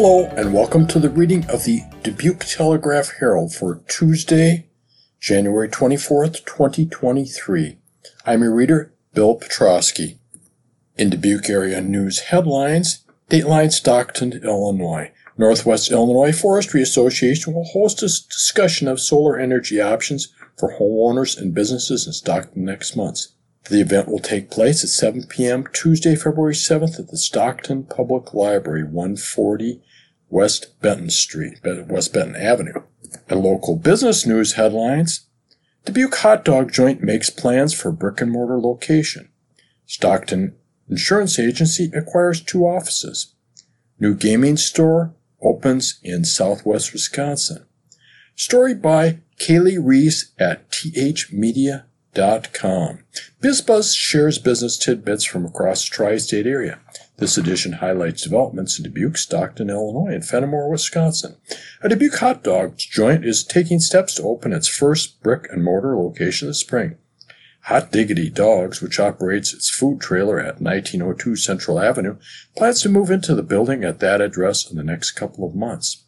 Hello, and welcome to the reading of the Dubuque Telegraph Herald for Tuesday, January 24th, 2023. I'm your reader, Bill Petrosky. In Dubuque area news headlines, Dateline Stockton, Illinois. Northwest Illinois Forestry Association will host a discussion of solar energy options for homeowners and businesses in Stockton next month. The event will take place at 7 p.m. Tuesday, February 7th at the Stockton Public Library, 140 West Benton Street, West Benton Avenue. And local business news headlines. Dubuque Hot Dog Joint makes plans for brick and mortar location. Stockton Insurance Agency acquires two offices. New gaming store opens in southwest Wisconsin. Story by Kaylee Reese at thmedia.com. BizBuzz shares business tidbits from across the tri-state area. This edition highlights developments in Dubuque, Stockton, Illinois, and Fennimore, Wisconsin. A Dubuque hot dog joint is taking steps to open its first brick and mortar location this spring. Hot Diggity Dogs, which operates its food trailer at 1902 Central Avenue, plans to move into the building at that address in the next couple of months.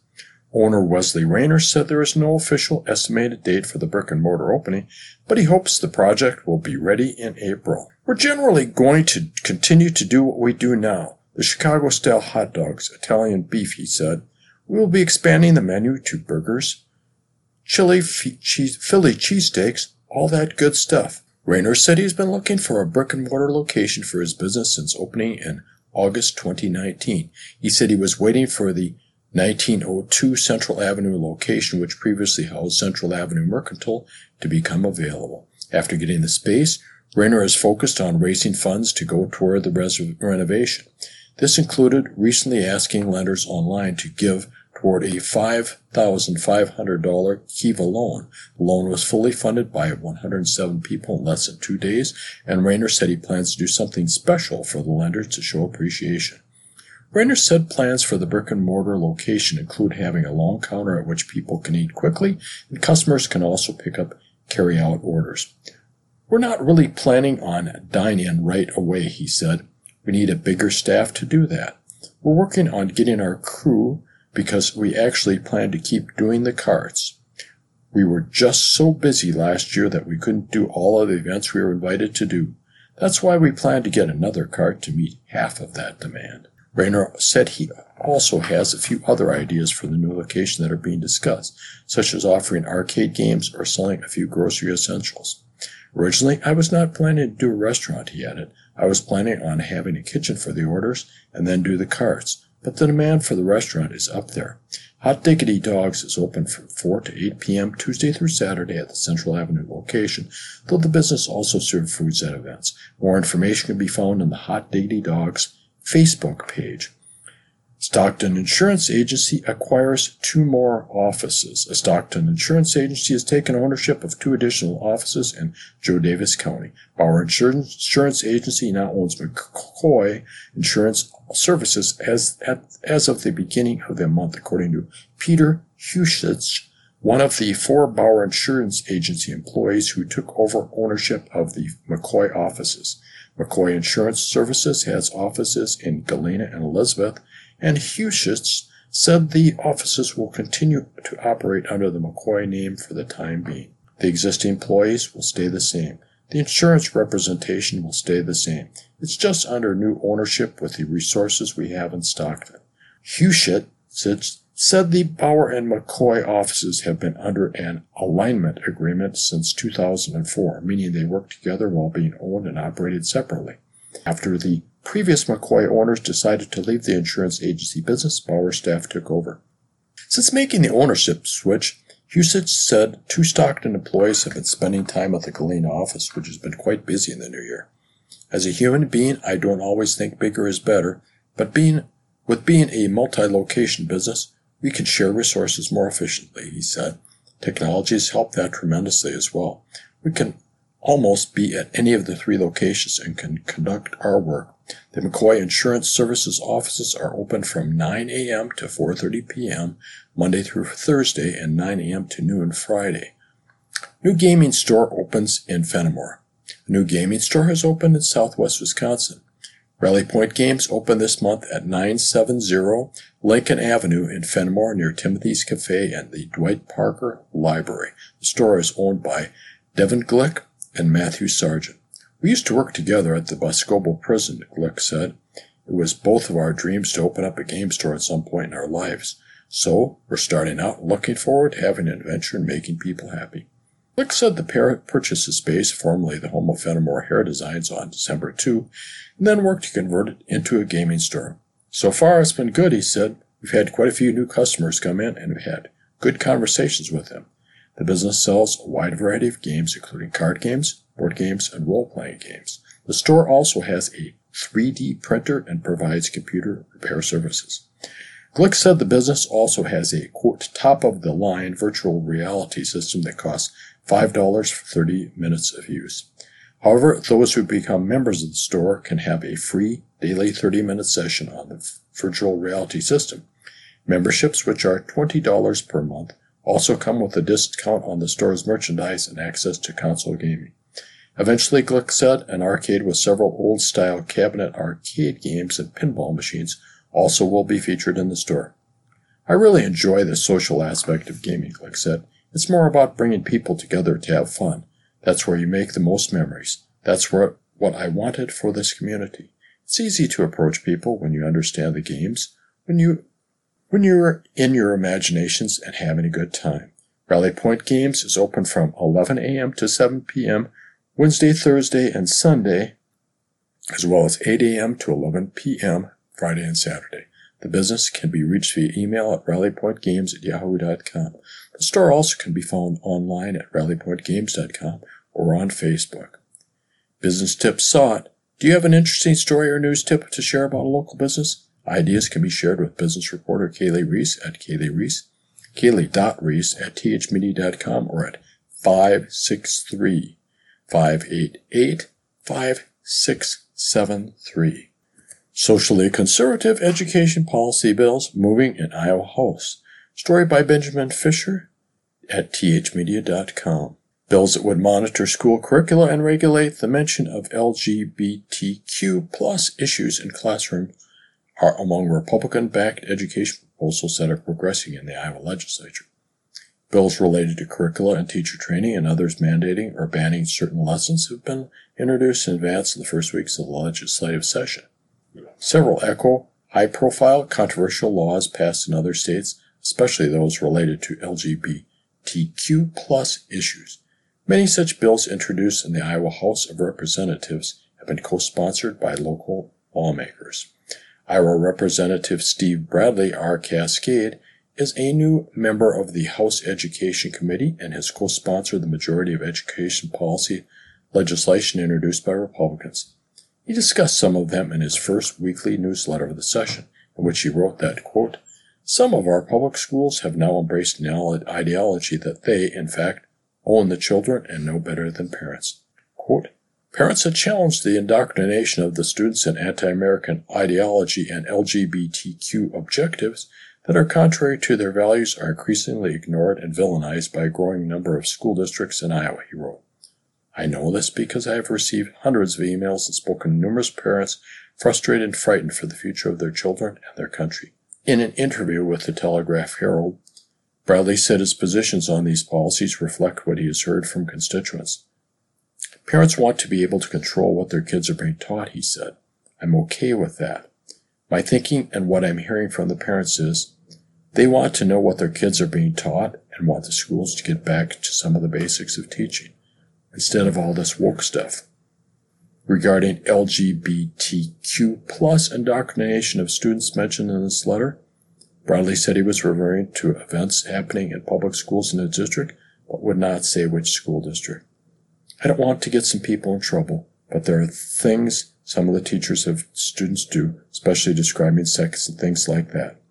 Owner Wesley Rayner said there is no official estimated date for the brick and mortar opening, but he hopes the project will be ready in April. We're generally going to continue to do what we do now. The Chicago style hot dogs, Italian beef, he said. We will be expanding the menu to burgers, chili, cheese, Philly cheesesteaks, all that good stuff. Rayner said he's been looking for a brick and mortar location for his business since opening in August 2019. He said he was waiting for the 1902 Central Avenue location, which previously housed Central Avenue Mercantile, to become available. After getting the space, Rayner is focused on raising funds to go toward the res- renovation. This included recently asking lenders online to give toward a $5,500 Kiva loan. The loan was fully funded by 107 people in less than two days, and Rayner said he plans to do something special for the lenders to show appreciation. Rayner said plans for the brick and mortar location include having a long counter at which people can eat quickly and customers can also pick up carry out orders. We're not really planning on dine in right away, he said. We need a bigger staff to do that. We're working on getting our crew because we actually plan to keep doing the carts. We were just so busy last year that we couldn't do all of the events we were invited to do. That's why we plan to get another cart to meet half of that demand. Rayner said he also has a few other ideas for the new location that are being discussed, such as offering arcade games or selling a few grocery essentials. Originally, I was not planning to do a restaurant, he added. I was planning on having a kitchen for the orders and then do the carts, but the demand for the restaurant is up there. Hot Diggity Dogs is open from 4 to 8 p.m. Tuesday through Saturday at the Central Avenue location, though the business also serves foods at events. More information can be found on the Hot Diggity Dogs Facebook page. Stockton Insurance Agency acquires two more offices. A Stockton Insurance Agency has taken ownership of two additional offices in Jo Daviess County. Bauer Insurance Agency now owns McCoy Insurance Services as, at, as of the beginning of the month, according to Peter Hushich, one of the four Bauer Insurance Agency employees who took over ownership of the McCoy offices. McCoy Insurance Services has offices in Galena and Elizabeth, and Hushitz said the offices will continue to operate under the McCoy name for the time being. The existing employees will stay the same. The insurance representation will stay the same. It's just under new ownership with the resources we have in Stockton. Hushit said said the Bauer and McCoy offices have been under an alignment agreement since 2004, meaning they work together while being owned and operated separately. After the previous McCoy owners decided to leave the insurance agency business, Bauer staff took over. Since making the ownership switch, Husich said two Stockton employees have been spending time at the Galena office, which has been quite busy in the new year. As a human being, I don't always think bigger is better, but being with being a multi-location business, we can share resources more efficiently, he said. Technology has helped that tremendously as well. We can almost be at any of the three locations and can conduct our work. The McCoy Insurance Services offices are open from 9 a.m. to 4:30 p.m. Monday through Thursday and 9 a.m. to noon Friday. New gaming store opens in Fennimore. A new gaming store has opened in southwest Wisconsin. Rally Point Games open this month at 970 Lincoln Avenue in Fennimore near Timothy's Cafe and the Dwight Parker Library. The store is owned by Devin Glick and Matthew Sargent. We used to work together at the Boscobel prison, Glick said. It was both of our dreams to open up a game store at some point in our lives. So, we're starting out looking forward to having an adventure and making people happy. Glick said the pair purchased the space, formerly the home of Fennimore Hair Designs, on December 2, and then worked to convert it into a gaming store. So far, it's been good, he said. We've had quite a few new customers come in and we've had good conversations with them. The business sells a wide variety of games, including card games, board games, and role playing games. The store also has a 3D printer and provides computer repair services. Glick said the business also has a quote top of the line virtual reality system that costs $5 for 30 minutes of use. However, those who become members of the store can have a free daily 30 minute session on the virtual reality system. Memberships, which are $20 per month, also come with a discount on the store's merchandise and access to console gaming. Eventually, Glick said an arcade with several old style cabinet arcade games and pinball machines also will be featured in the store. I really enjoy the social aspect of gaming, Glick said. It's more about bringing people together to have fun. That's where you make the most memories. That's what, what I wanted for this community. It's easy to approach people when you understand the games, when you when you're in your imaginations and having a good time. Rally Point Games is open from 11 a.m. to 7 p.m. Wednesday, Thursday, and Sunday, as well as 8 a.m. to 11 p.m. Friday and Saturday. The business can be reached via email at rallypointgames at yahoo.com. The store also can be found online at rallypointgames.com or on Facebook. Business tips sought. Do you have an interesting story or news tip to share about a local business? Ideas can be shared with business reporter Kaylee Reese at Kaylee Reese, Kaylee.Reese at thmedia.com or at 563 588 5673. Socially Conservative Education Policy Bills Moving in Iowa House. Story by Benjamin Fisher at thmedia.com. Bills that would monitor school curricula and regulate the mention of LGBTQ plus issues in classroom are among Republican-backed education proposals that are progressing in the Iowa legislature. Bills related to curricula and teacher training and others mandating or banning certain lessons have been introduced in advance of the first weeks of the legislative session. Several echo high profile controversial laws passed in other states, especially those related to LGBTQ plus issues. Many such bills introduced in the Iowa House of Representatives have been co-sponsored by local lawmakers. Iowa Representative Steve Bradley R. Cascade is a new member of the House Education Committee and has co-sponsored the majority of education policy legislation introduced by Republicans. He discussed some of them in his first weekly newsletter of the session, in which he wrote that, quote, some of our public schools have now embraced an ideology that they, in fact, own the children and know better than parents. Quote, Parents have challenged the indoctrination of the students in anti-American ideology and LGBTQ objectives that are contrary to their values are increasingly ignored and villainized by a growing number of school districts in Iowa, he wrote. I know this because I have received hundreds of emails and spoken to numerous parents frustrated and frightened for the future of their children and their country. In an interview with the Telegraph Herald, Bradley said his positions on these policies reflect what he has heard from constituents. Parents want to be able to control what their kids are being taught, he said. I'm okay with that. My thinking and what I'm hearing from the parents is they want to know what their kids are being taught and want the schools to get back to some of the basics of teaching instead of all this woke stuff. Regarding LGBTQ plus indoctrination of students mentioned in this letter, Bradley said he was referring to events happening in public schools in the district, but would not say which school district. I don't want to get some people in trouble, but there are things some of the teachers have students do, especially describing sex and things like that.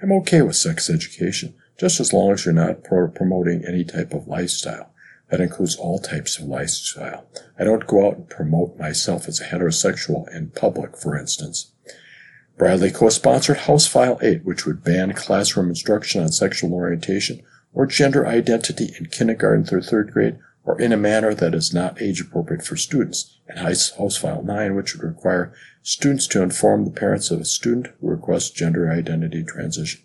I'm okay with sex education, just as long as you're not pro- promoting any type of lifestyle. That includes all types of lifestyle. I don't go out and promote myself as a heterosexual in public, for instance. Bradley co-sponsored House File 8, which would ban classroom instruction on sexual orientation or gender identity in kindergarten through third grade or in a manner that is not age appropriate for students, and House File 9, which would require students to inform the parents of a student who requests gender identity transition.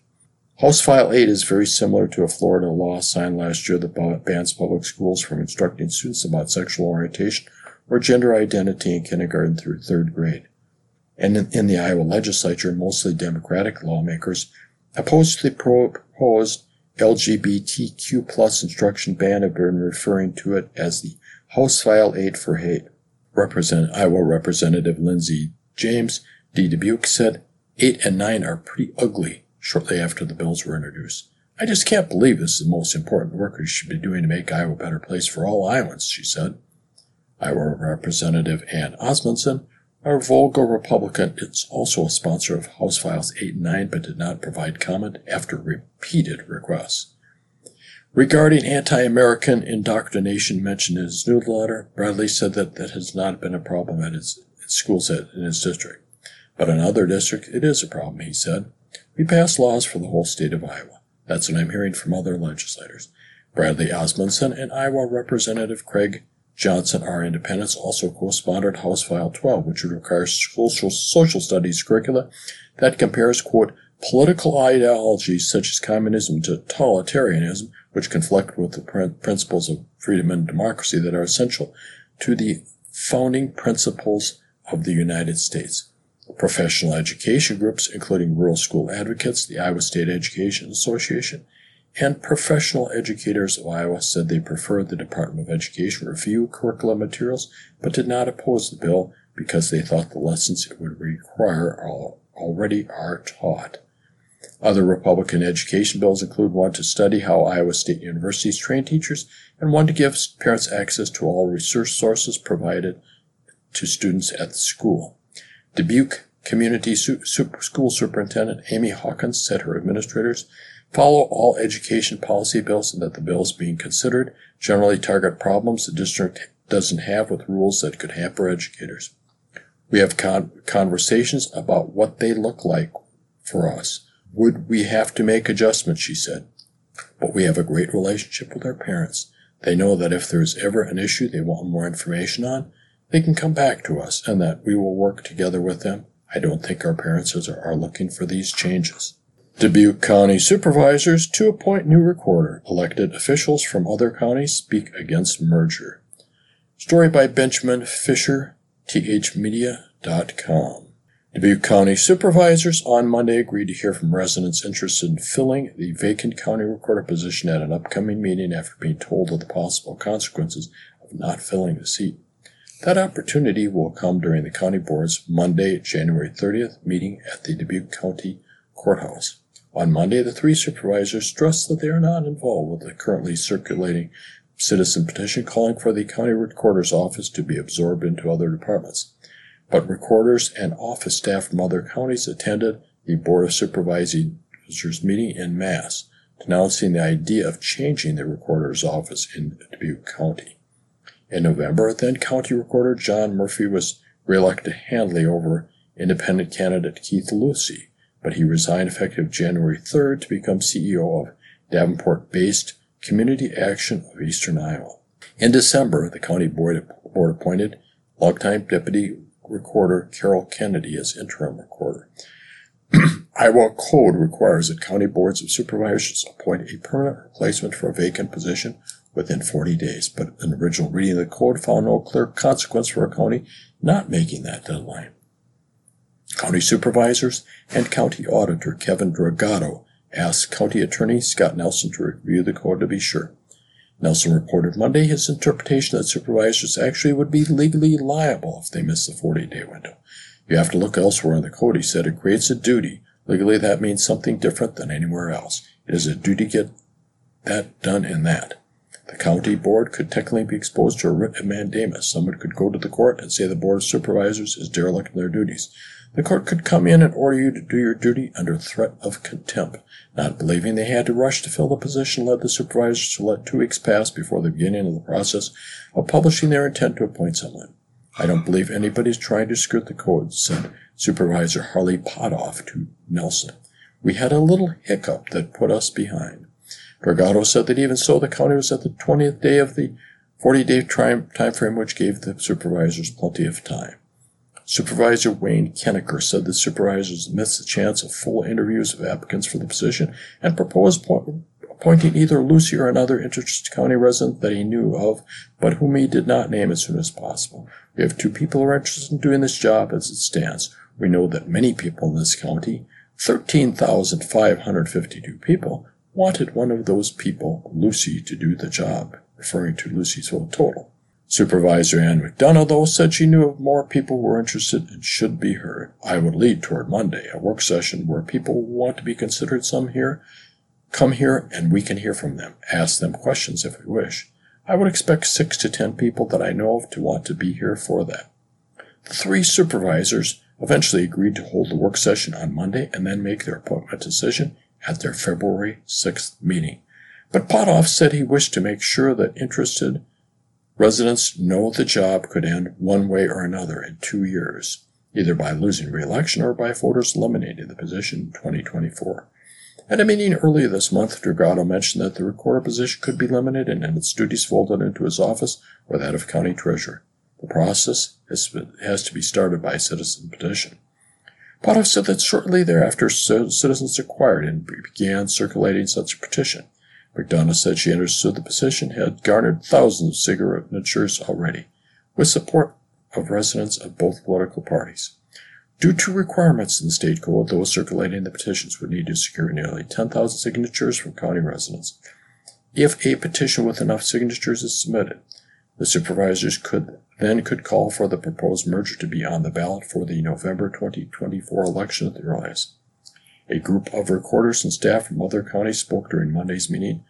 House File 8 is very similar to a Florida law signed last year that bans public schools from instructing students about sexual orientation or gender identity in kindergarten through third grade. And in, the Iowa legislature, mostly Democratic lawmakers opposed the proposed LGBTQ plus instruction ban have been referring to it as the House File 8 for hate. Represent, Iowa Representative Lindsey James D. Dubuque said, 8 and 9 are pretty ugly shortly after the bills were introduced. I just can't believe this is the most important work we should be doing to make Iowa a better place for all Iowans, she said. Iowa Representative Ann Osmundson, a Volga Republican, is also a sponsor of House Files 8 and 9 but did not provide comment after repeated requests. Regarding anti-American indoctrination mentioned in his newsletter, Bradley said that that has not been a problem at his schools in his district. But in other districts, it is a problem, he said. We pass laws for the whole state of Iowa. That's what I'm hearing from other legislators. Bradley Osmundson and Iowa Representative Craig Johnson R. Independence also co-sponsored House File 12, which would require social, social studies curricula that compares, quote, political ideologies such as communism to totalitarianism, which conflict with the principles of freedom and democracy that are essential to the founding principles of the United States. Professional education groups, including Rural School Advocates, the Iowa State Education Association, and professional educators of Iowa said they preferred the Department of Education review curriculum materials, but did not oppose the bill because they thought the lessons it would require already are taught. Other Republican education bills include one to study how Iowa State universities train teachers and one to give parents access to all research sources provided to students at the school. Dubuque Community School Superintendent Amy Hawkins said her administrators follow all education policy bills and that the bills being considered generally target problems the district doesn't have with rules that could hamper educators. We have con- conversations about what they look like for us. Would we have to make adjustments, she said. But we have a great relationship with our parents. They know that if there is ever an issue they want more information on, they can come back to us and that we will work together with them. I don't think our parents are looking for these changes. Dubuque County supervisors to appoint new recorder. Elected officials from other counties speak against merger. Story by Benjamin Fisher, thmedia.com. Dubuque County supervisors on Monday agreed to hear from residents interested in filling the vacant county recorder position at an upcoming meeting after being told of the possible consequences of not filling the seat. That opportunity will come during the county board's Monday, January 30th meeting at the Dubuque County Courthouse. On Monday, the three supervisors stressed that they are not involved with the currently circulating citizen petition calling for the county recorder's office to be absorbed into other departments. But recorders and office staff from other counties attended the Board of Supervisors meeting in mass, denouncing the idea of changing the recorder's office in Dubuque County. In November, then County Recorder John Murphy was reelected handily over independent candidate Keith Lucy, but he resigned effective January 3rd to become CEO of Davenport based Community Action of Eastern Iowa. In December, the county board, board appointed longtime deputy recorder Carol Kennedy as interim recorder. Iowa code requires that county boards of supervisors appoint a permanent replacement for a vacant position within 40 days, but an original reading of the code found no clear consequence for a county not making that deadline. County supervisors and county auditor Kevin Dragotto asked County Attorney Scott Nelson to review the code to be sure. Nelson reported Monday his interpretation that supervisors actually would be legally liable if they missed the 40 day window. You have to look elsewhere in the code, he said. It creates a duty. Legally, that means something different than anywhere else. It is a duty to get that done in that. The county board could technically be exposed to a writ of mandamus. Someone could go to the court and say the board of supervisors is derelict in their duties. The court could come in and order you to do your duty under threat of contempt. Not believing they had to rush to fill the position led the supervisors to let two weeks pass before the beginning of the process of publishing their intent to appoint someone. I don't believe anybody's trying to skirt the code, said Supervisor Harley Pothoff to Nelson. We had a little hiccup that put us behind. Dragotto said that even so, the county was at the 20th day of the 40 day time frame which gave the supervisors plenty of time. Supervisor Wayne Kenniker said the supervisors missed the chance of full interviews of applicants for the position and proposed appointing either Lucy or another interested county resident that he knew of, but whom he did not name as soon as possible. We have two people who are interested in doing this job as it stands. We know that many people in this county, 13,552 people, wanted one of those people, Lucy, to do the job, referring to Lucy's whole total. Supervisor Ann McDonough, though, said she knew of more people who were interested and should be heard. I would lead toward Monday, a work session where people want to be considered some here. Come here and we can hear from them. Ask them questions if we wish. I would expect six to ten people that I know of to want to be here for that. The three supervisors eventually agreed to hold the work session on Monday and then make their appointment decision at their February 6th meeting. But Pothoff said he wished to make sure that interested Residents know the job could end one way or another in two years, either by losing re-election or by voters eliminating the position in 2024. At a meeting earlier this month, Dragotto mentioned that the recorder position could be limited and its duties folded into his office or that of county treasurer. The process has to be started by a citizen petition. Pothoff said that shortly thereafter, citizens acquired and began circulating such a petition. McDonough said she understood the petition had garnered thousands of signatures already, with support of residents of both political parties. Due to requirements in the state code, those circulating the petitions would need to secure nearly 10,000 signatures from county residents. If a petition with enough signatures is submitted, the supervisors could then could call for the proposed merger to be on the ballot for the November 2024 election at the earliest. A group of recorders and staff from other counties spoke during Monday's meeting,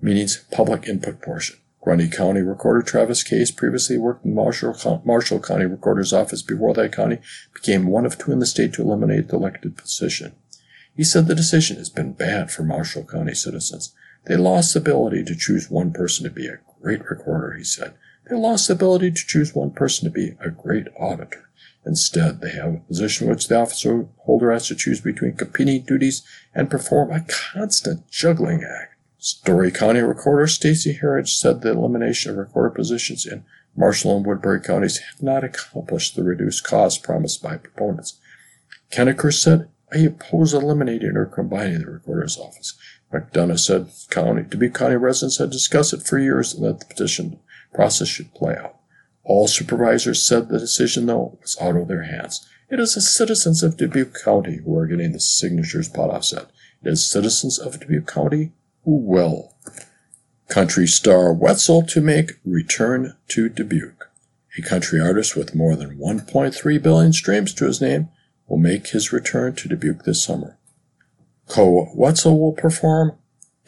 meeting's public input portion. Grundy County Recorder Travis Case previously worked in Marshall, Marshall County Recorder's office before that county became one of two in the state to eliminate the elected position. He said the decision has been bad for Marshall County citizens. They lost the ability to choose one person to be a great recorder, he said. They lost the ability to choose one person to be a great auditor. Instead, they have a position which the officer holder has to choose between competing duties and perform a constant juggling act. Story County Recorder Stacy Harridge said the elimination of recorder positions in Marshall and Woodbury counties had not accomplished the reduced cost promised by proponents. Kenniker said I oppose eliminating or combining the recorder's office. McDonough said county, Dubuque County residents had discussed it for years and that the petition process should play out. All supervisors said the decision, though, was out of their hands. It is the citizens of Dubuque County who are getting the signatures, Pothoff said. It is citizens of Dubuque County who will. Country star Wetzel to make return to Dubuque. A country artist with more than 1.3 billion streams to his name will make his return to Dubuque this summer. Koe Wetzel will perform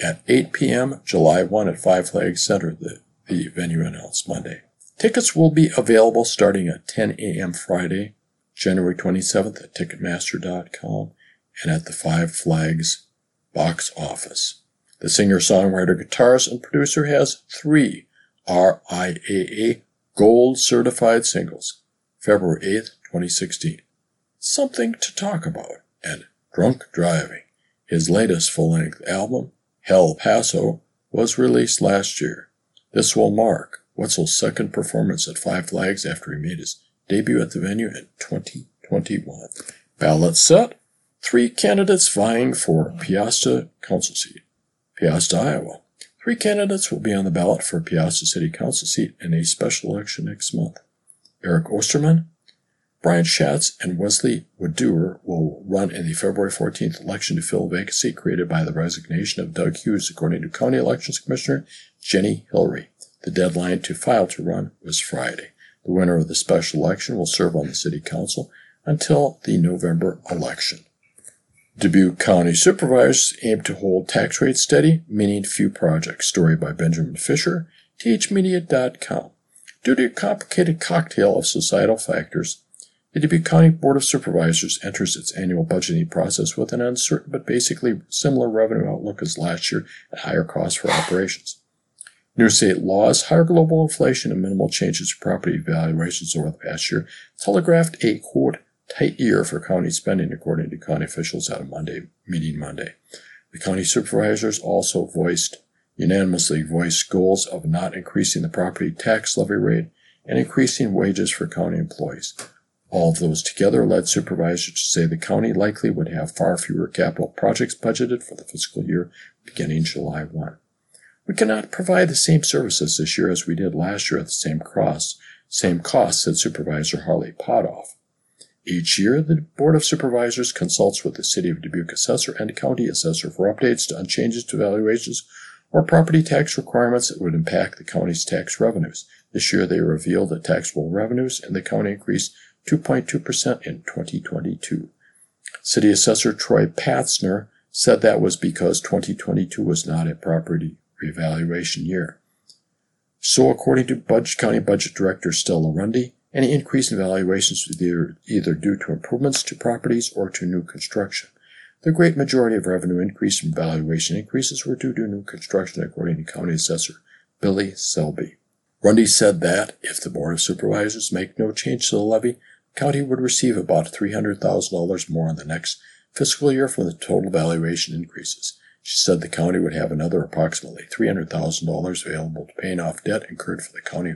at 8 p.m. July 1 at Five Flags Center, the, the venue announced Monday. Tickets will be available starting at 10 a.m. Friday, January 27th at Ticketmaster.com and at the Five Flags box office. The singer, songwriter, guitarist, and producer has three RIAA Gold certified singles. February 8th, 2016. Something to Talk About and Drunk Driving. His latest full length album, Hell Paso, was released last year. This will mark Wetzel's second performance at Five Flags after he made his debut at the venue in 2021. Ballot set. Three candidates vying for Peosta Council seat. Peosta, Iowa. Three candidates will be on the ballot for Peosta City Council seat in a special election next month. Eric Osterman, Brian Schatz, and Wesley Woodeur will run in the February 14th election to fill a vacancy created by the resignation of Doug Hughes, according to County Elections Commissioner Jenny Hillary. The deadline to file to run was Friday. The winner of the special election will serve on the City Council until the November election. Dubuque County supervisors aim to hold tax rates steady, meaning few projects. Story by Benjamin Fisher, thmedia.com. Due to a complicated cocktail of societal factors, the Dubuque County Board of Supervisors enters its annual budgeting process with an uncertain but basically similar revenue outlook as last year and higher costs for operations. New York state laws, higher global inflation, and minimal changes to property valuations over the past year telegraphed a quote tight year for county spending, according to county officials at a Monday meeting Monday. The county supervisors also voiced unanimously voiced goals of not increasing the property tax levy rate and increasing wages for county employees. All of those together led supervisors to say the county likely would have far fewer capital projects budgeted for the fiscal year beginning July 1. We cannot provide the same services this year as we did last year at the same cost, same cost, said Supervisor Harley Pothoff. Each year, the Board of Supervisors consults with the City of Dubuque assessor and county assessor for updates on changes to valuations or property tax requirements that would impact the county's tax revenues. This year, they revealed that taxable revenues in the county increased 2.2% in 2022. City Assessor Troy Patzner said that was because 2022 was not a property revaluation year. So, according to Budge County Budget Director Stella Rundy, any increase in valuations was either, either due to improvements to properties or to new construction. The great majority of revenue increase from valuation increases were due to new construction, according to County Assessor Billy Selby. Rundy said that if the Board of Supervisors make no change to the levy, the county would receive about $300,000 more in the next fiscal year from the total valuation increases. She said the county would have another approximately $300,000 available to paying off debt incurred for the county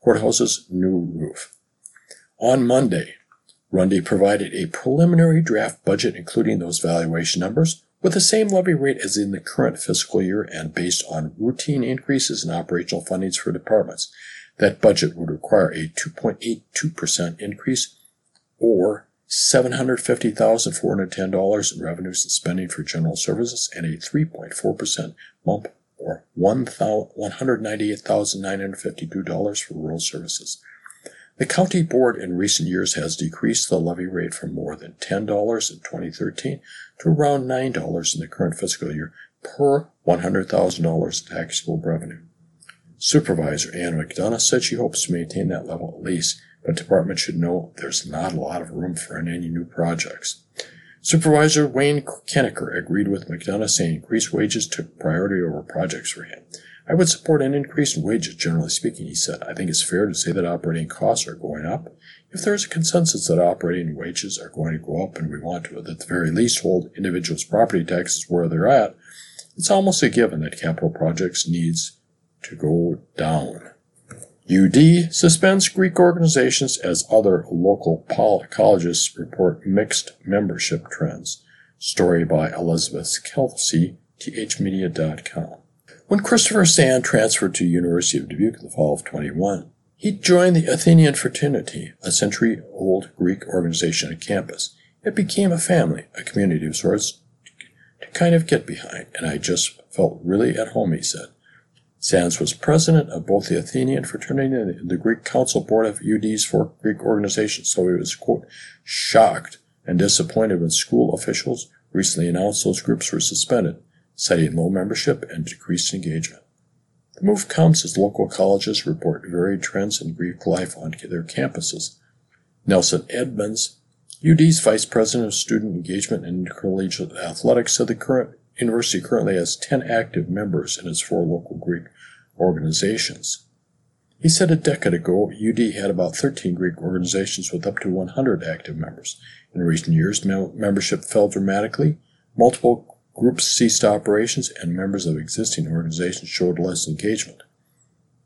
courthouse's new roof. On Monday, Rundy provided a preliminary draft budget including those valuation numbers with the same levy rate as in the current fiscal year and based on routine increases in operational fundings for departments. That budget would require a 2.82% increase or $750,410 in revenues and spending for general services and a 3.4% bump or $198,952 for rural services. The county board in recent years has decreased the levy rate from more than $10 in 2013 to around $9 in the current fiscal year per $100,000 taxable revenue. Supervisor Ann McDonough said she hopes to maintain that level at least, but department should know there's not a lot of room for any new projects. Supervisor Wayne Kenniker agreed with McDonough, saying increased wages took priority over projects for him. I would support an increase in wages, generally speaking, he said. I think it's fair to say that operating costs are going up. If there is a consensus that operating wages are going to go up and we want to, at the very least, hold individuals' property taxes where they're at, it's almost a given that capital projects needs to go down. UD suspends Greek organizations as other local colleges report mixed membership trends. Story by Elizabeth Kelsey, thmedia.com. When Christopher Sand transferred to University of Dubuque in the fall of 21, he joined the Athenian Fraternity, a century-old Greek organization on campus. It became a family, a community of sorts to kind of get behind, and I just felt really at home, he said. Sands was president of both the Athenian fraternity and the Greek Council Board of UD's four Greek organizations, so he was, quote, shocked and disappointed when school officials recently announced those groups were suspended, citing low membership and decreased engagement. The move comes as local colleges report varied trends in Greek life on their campuses. Nelson Edmonds, UD's vice president of student engagement and intercollegiate athletics, said the current university currently has 10 active members in its four local Greek organizations. He said a decade ago, UD had about 13 Greek organizations with up to 100 active members. In recent years, membership fell dramatically. Multiple groups ceased operations, and members of existing organizations showed less engagement.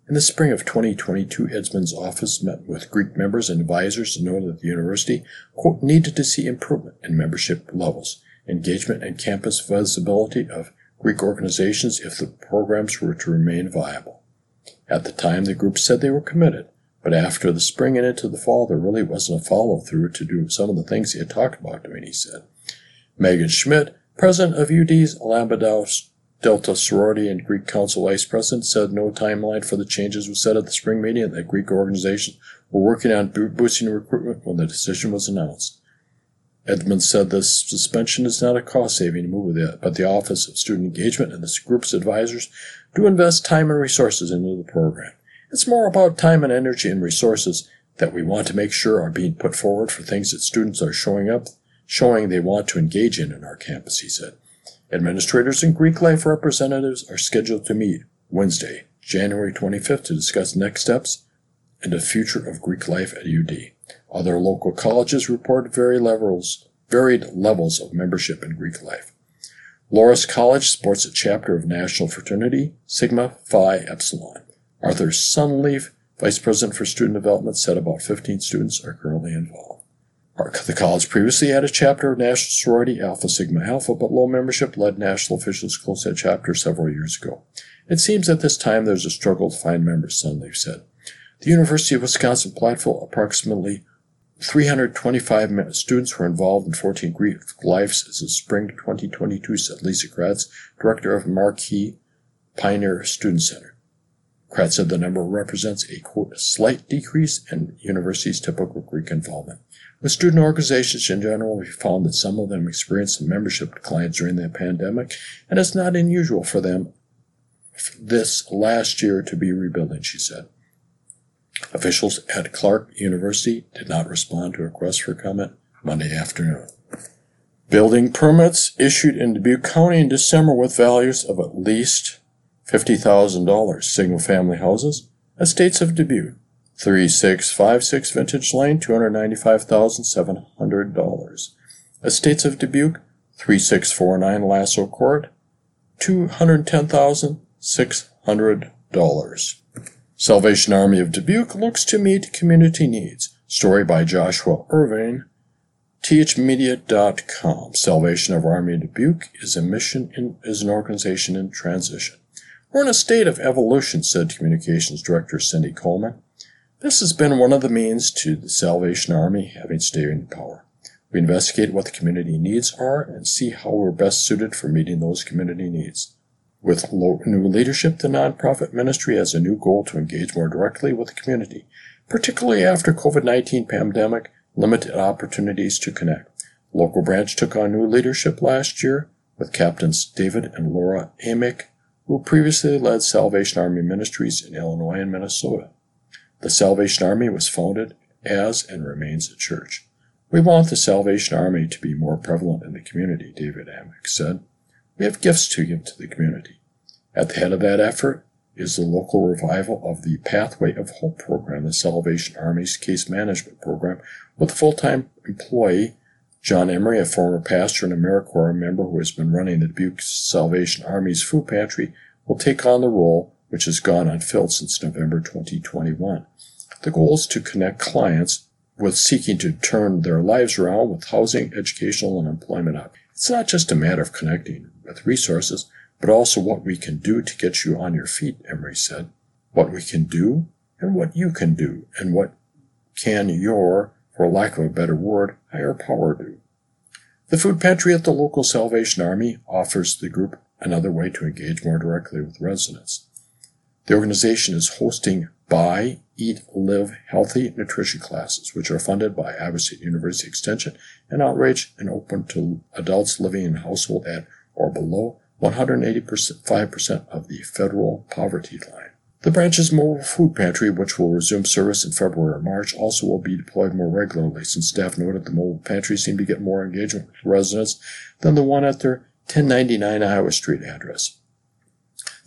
In the spring of 2022, Edmonds' office met with Greek members and advisors to note that the university, quote, needed to see improvement in membership levels, engagement, and campus visibility of Greek organizations if the programs were to remain viable. At the time, the group said they were committed, but after the spring and into the fall, there really wasn't a follow through to do some of the things he had talked about doing, he said. Megan Schmidt, president of UD's Lambda Delta sorority and Greek Council vice president, said no timeline for the changes was set at the spring meeting and that Greek organizations were working on boosting recruitment when the decision was announced. Edmonds said this suspension is not a cost saving move, but the Office of Student Engagement and the group's advisors do invest time and resources into the program. It's more about time and energy and resources that we want to make sure are being put forward for things that students are showing up, showing they want to engage in in our campus, he said. Administrators and Greek life representatives are scheduled to meet Wednesday, January 25th to discuss next steps and the future of Greek life at UD. Other local colleges report varied levels, varied levels of membership in Greek life. Loras College sports a chapter of National Fraternity Sigma Phi Epsilon. Arthur Sunleaf, Vice President for Student Development, said about 15 students are currently involved. The college previously had a chapter of National Sorority Alpha Sigma Alpha, but low membership led national officials to close that chapter several years ago. It seems at this time there's a struggle to find members, Sunleaf said. The University of Wisconsin Platteville approximately 325 students were involved in 14 Greek lives as of spring 2022, said Lisa Kratz, director of Markee Pioneer Student Center. Kratz said the number represents a quote, slight decrease in university's typical Greek involvement. With student organizations in general, we found that some of them experienced membership declines during the pandemic, and it's not unusual for them this last year to be rebuilding, she said. Officials at Clarke University did not respond to a request for comment Monday afternoon. Building permits issued in Dubuque County in December with values of at least $50,000. Single family houses. Estates of Dubuque. 3656 Vintage Lane, $295,700. Estates of Dubuque. 3649 Lasso Court, $210,600. Salvation Army of Dubuque looks to meet community needs. Story by Joshua Irving, thmedia.com. Salvation of Army of Dubuque is a mission in, is an organization in transition. We're in a state of evolution, said Communications Director Cindy Coleman. This has been one of the means to the Salvation Army having staying power. We investigate what the community needs are and see how we're best suited for meeting those community needs. With new leadership, the nonprofit ministry has a new goal to engage more directly with the community, particularly after COVID-19 pandemic limited opportunities to connect. local branch took on new leadership last year with Captains David and Laura Amick, who previously led Salvation Army ministries in Illinois and Minnesota. The Salvation Army was founded as and remains a church. We want the Salvation Army to be more prevalent in the community, David Amick said. We have gifts to give to the community. At the head of that effort is the local revival of the Pathway of Hope program, the Salvation Army's case management program, with full-time employee John Emery, a former pastor and AmeriCorps member who has been running the Dubuque Salvation Army's food pantry, will take on the role which has gone unfilled since November 2021. The goal is to connect clients with seeking to turn their lives around with housing, educational, and employment opportunities. It's not just a matter of connecting with resources, but also what we can do to get you on your feet, Emery said. What we can do and what you can do and what can your, for lack of a better word, higher power do. The food pantry at the local Salvation Army offers the group another way to engage more directly with residents. The organization is hosting Buy, Eat, Live Healthy nutrition classes, which are funded by Iowa State University Extension and Outreach and open to adults living in household at or below 185% of the federal poverty line. The branch's mobile food pantry, which will resume service in February or March, also will be deployed more regularly since staff noted the mobile pantry seemed to get more engagement with residents than the one at their 1099 Iowa Street address.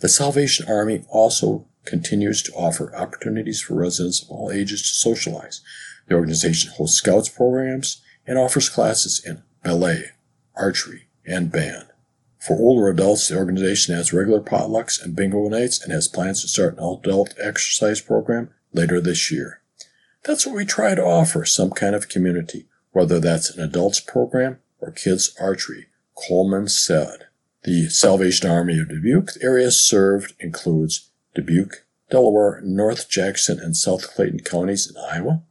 The Salvation Army also continues to offer opportunities for residents of all ages to socialize. The organization hosts scouts programs and offers classes in ballet, archery, and band. For older adults, the organization has regular potlucks and bingo nights and has plans to start an adult exercise program later this year. That's what we try to offer some kind of community, whether that's an adults program or kids archery, Coleman said. The Salvation Army of Dubuque area served includes Dubuque, Delaware, North Jackson, and South Clayton counties in Iowa,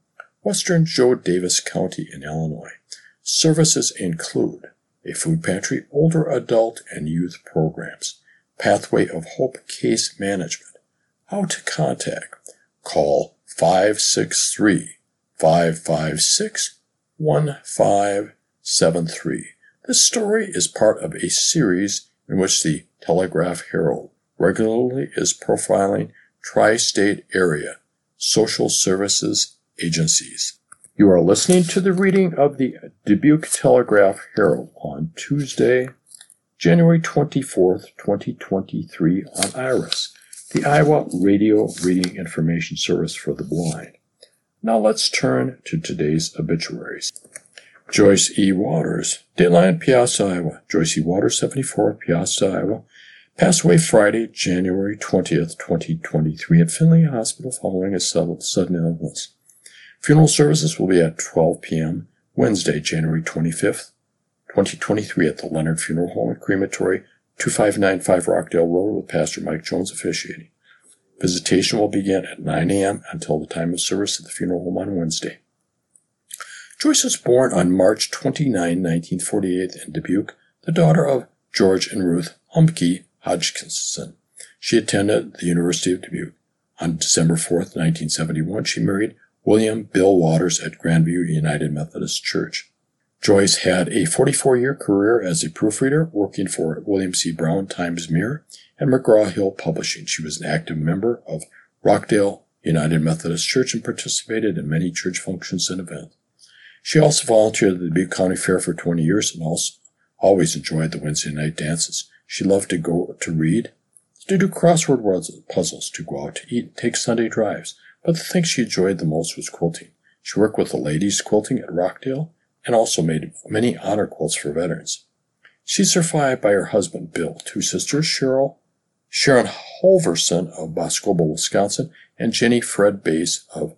western Jo Daviess County in Illinois. Services include a food pantry, older adult and youth programs, Pathway of Hope case management. How to contact? Call 563 556 1573. This story is part of a series in which the Telegraph Herald regularly is profiling tri state area social services agencies. You are listening to the reading of the Dubuque Telegraph Herald on Tuesday, January 24th, 2023, on IRIS, the Iowa Radio Reading Information Service for the Blind. Now let's turn to today's obituaries. Joyce E. Waters, Dateline, Peosta, Iowa. Joyce E. Waters, 74, Peosta, Iowa. Passed away Friday, January 20th, 2023 at Finley Hospital following a sudden illness. Funeral services will be at 12 p.m. Wednesday, January 25th, 2023 at the Leonard Funeral Home and Crematory, 2595 Rockdale Road with Pastor Mike Jones officiating. Visitation will begin at 9 a.m. until the time of service at the funeral home on Wednesday. Joyce was born on March 29, 1948 in Dubuque, the daughter of George and Ruth Humke Hodgkinson. She attended the University of Dubuque. On December 4, 1971, she married William Bill Waters at Grandview United Methodist Church. Joyce had a 44 year career as a proofreader, working for William C. Brown Times Mirror and McGraw Hill Publishing. She was an active member of Rockdale United Methodist Church and participated in many church functions and events. She also volunteered at the Dubuque County Fair for 20 years and also always enjoyed the Wednesday night dances. She loved to go to read, to do crossword puzzles, to go out to eat, take Sunday drives. But the thing she enjoyed the most was quilting. She worked with the ladies quilting at Rockdale and also made many honor quilts for veterans. She's survived by her husband, Bill, two sisters, Cheryl, Sharon Holverson of Boscobel, Wisconsin, and Jenny Fred Bass of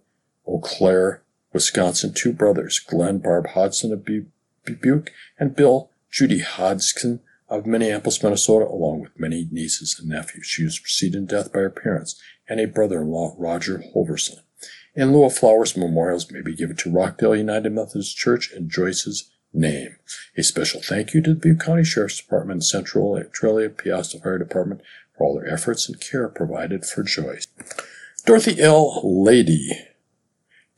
Eau Claire, Wisconsin, two brothers, Glenn Barb Hodgson of Dubuque and Bill Judy Hodgson of Minneapolis, Minnesota, along with many nieces and nephews. She was preceded in death by her parents and a brother-in-law, Roger Holverson. In lieu of flowers, memorials may be given to Rockdale United Methodist Church in Joyce's name. A special thank you to the Butte County Sheriff's Department, Centralia Peosta Fire Department for all their efforts and care provided for Joyce. Dorothy L. Lady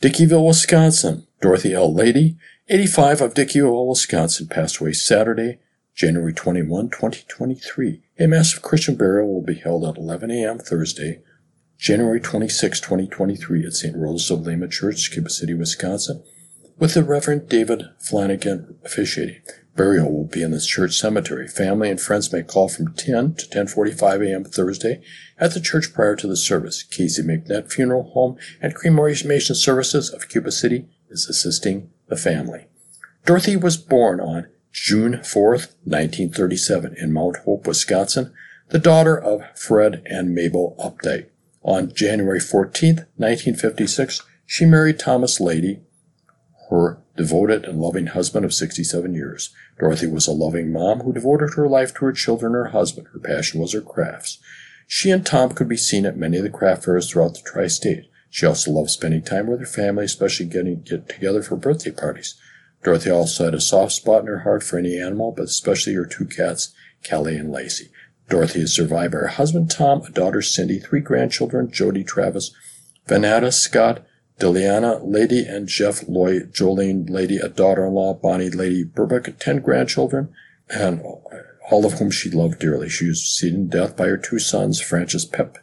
Dickeyville, Wisconsin. Dorothy L. Lady, 85 of Dickeyville, Wisconsin, passed away Saturday, January 21, 2023. A massive Christian burial will be held at 11 a.m. Thursday, January 26, 2023 at St. Rose of Lima Church, Cuba City, Wisconsin, with the Reverend David Flanagan officiating. Burial will be in the church cemetery. Family and friends may call from 10 to 10:45 a.m. Thursday at the church prior to the service. Casey McNett Funeral Home and Cremation Services of Cuba City is assisting the family. Dorothy was born on June 4, 1937 in Mount Hope, Wisconsin, the daughter of Fred and Mabel Updike. On January 14, 1956, she married Thomas Lady, her devoted and loving husband of 67 years. Dorothy was a loving mom who devoted her life to her children and her husband. Her passion was her crafts. She and Tom could be seen at many of the craft fairs throughout the tri-state. She also loved spending time with her family, especially getting get together for birthday parties. Dorothy also had a soft spot in her heart for any animal, but especially her two cats, Callie and Lacey. Dorothy is survived by her husband Tom, a daughter Cindy, three grandchildren, Jody Travis, Vanetta Scott, Deliana Lady and Jeff Lloyd, Jolene Lady, a daughter-in-law, Bonnie Lady Burbeck, ten grandchildren, and all of whom she loved dearly. She was succeeded in death by her two sons, Francis Pep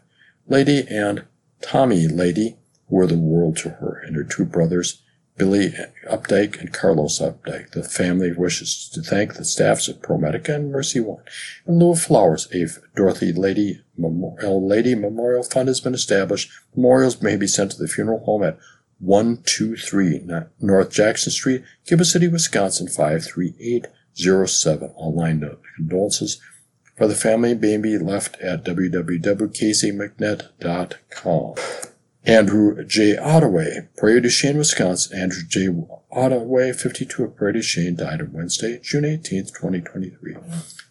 Lady and Tommy Lady, who were the world to her, and her two brothers, Billy Updike and Carlos Updike. The family wishes to thank the staffs of ProMedica and Mercy One. In lieu of flowers, a Dorothy Lady Memorial, Lady Memorial Fund has been established. Memorials may be sent to the funeral home at 123 North Jackson Street, Cuba City, Wisconsin 53807. Online condolences for the family may be left at www.caseymcnet.com. Andrew J. Ottaway, Prairie du Chien, Wisconsin. Andrew J. Ottaway, 52 of Prairie du Chien, died on Wednesday, June 18, 2023.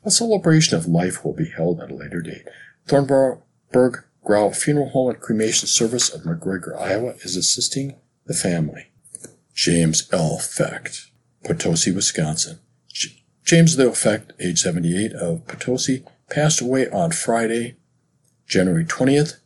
A celebration of life will be held at a later date. Thornburg Grau Funeral Home and Cremation Service of McGregor, Iowa is assisting the family. James L. Fecht, Potosi, Wisconsin. James L. Fecht, age 78 of Potosi, passed away on Friday, January 20th,